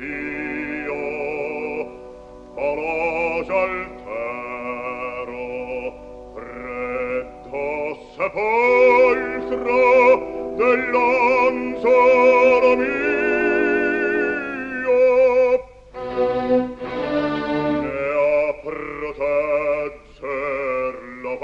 Dio, falace altero, retto sepolcro dell'anzoro mio. Ne a protegger la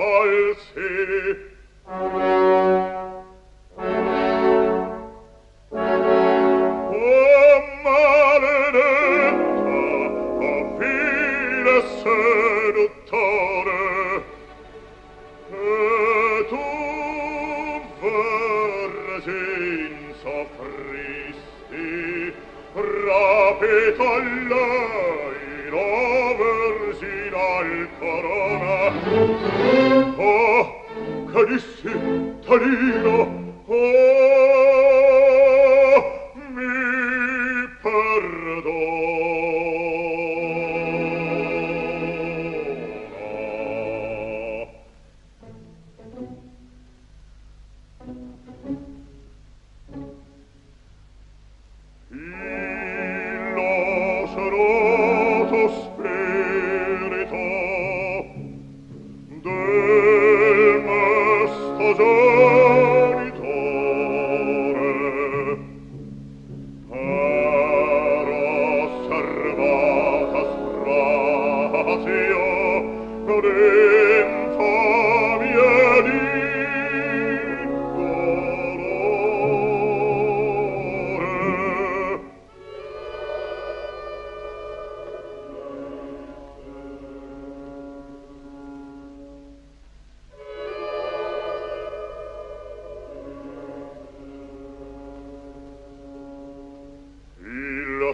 pur senza fristi rapito la corona. Oh carissimo talino oh.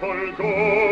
col